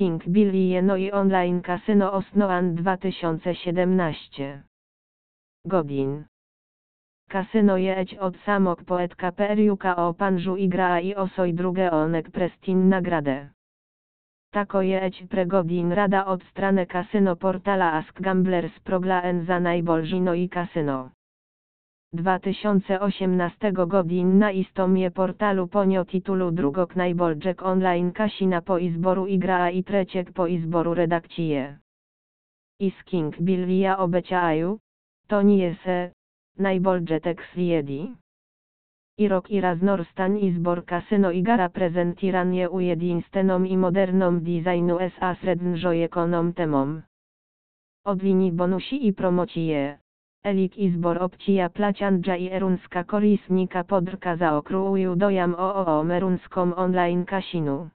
King Billy no i online kasyno Osnoan 2017. Godin. Kasyno jeć od samok poetka periuka o panżu i gra i osoj drugie onek prestin nagradę. Tako jeć pregodin rada od strony kasyno portala Ask Gamblers proglaen za najbolżino i kasyno. 2018 godzin na istomie portalu ponio titulu drugok najbolżek online kasina po izboru i gra i treciek po izboru redakcije. Isking Billia obeciaju, to nie se, najbolżetek sliedi. I rok i raznorstan i zbor kasyno i gara prezentiran je ujedinstenom i modernom designu sa srednjo ekonom temom. Od linii bonusi i promocije. Elik i zbor opcija placiandża i erunska korisnika podrka za okruuju dojam o o online kasinu.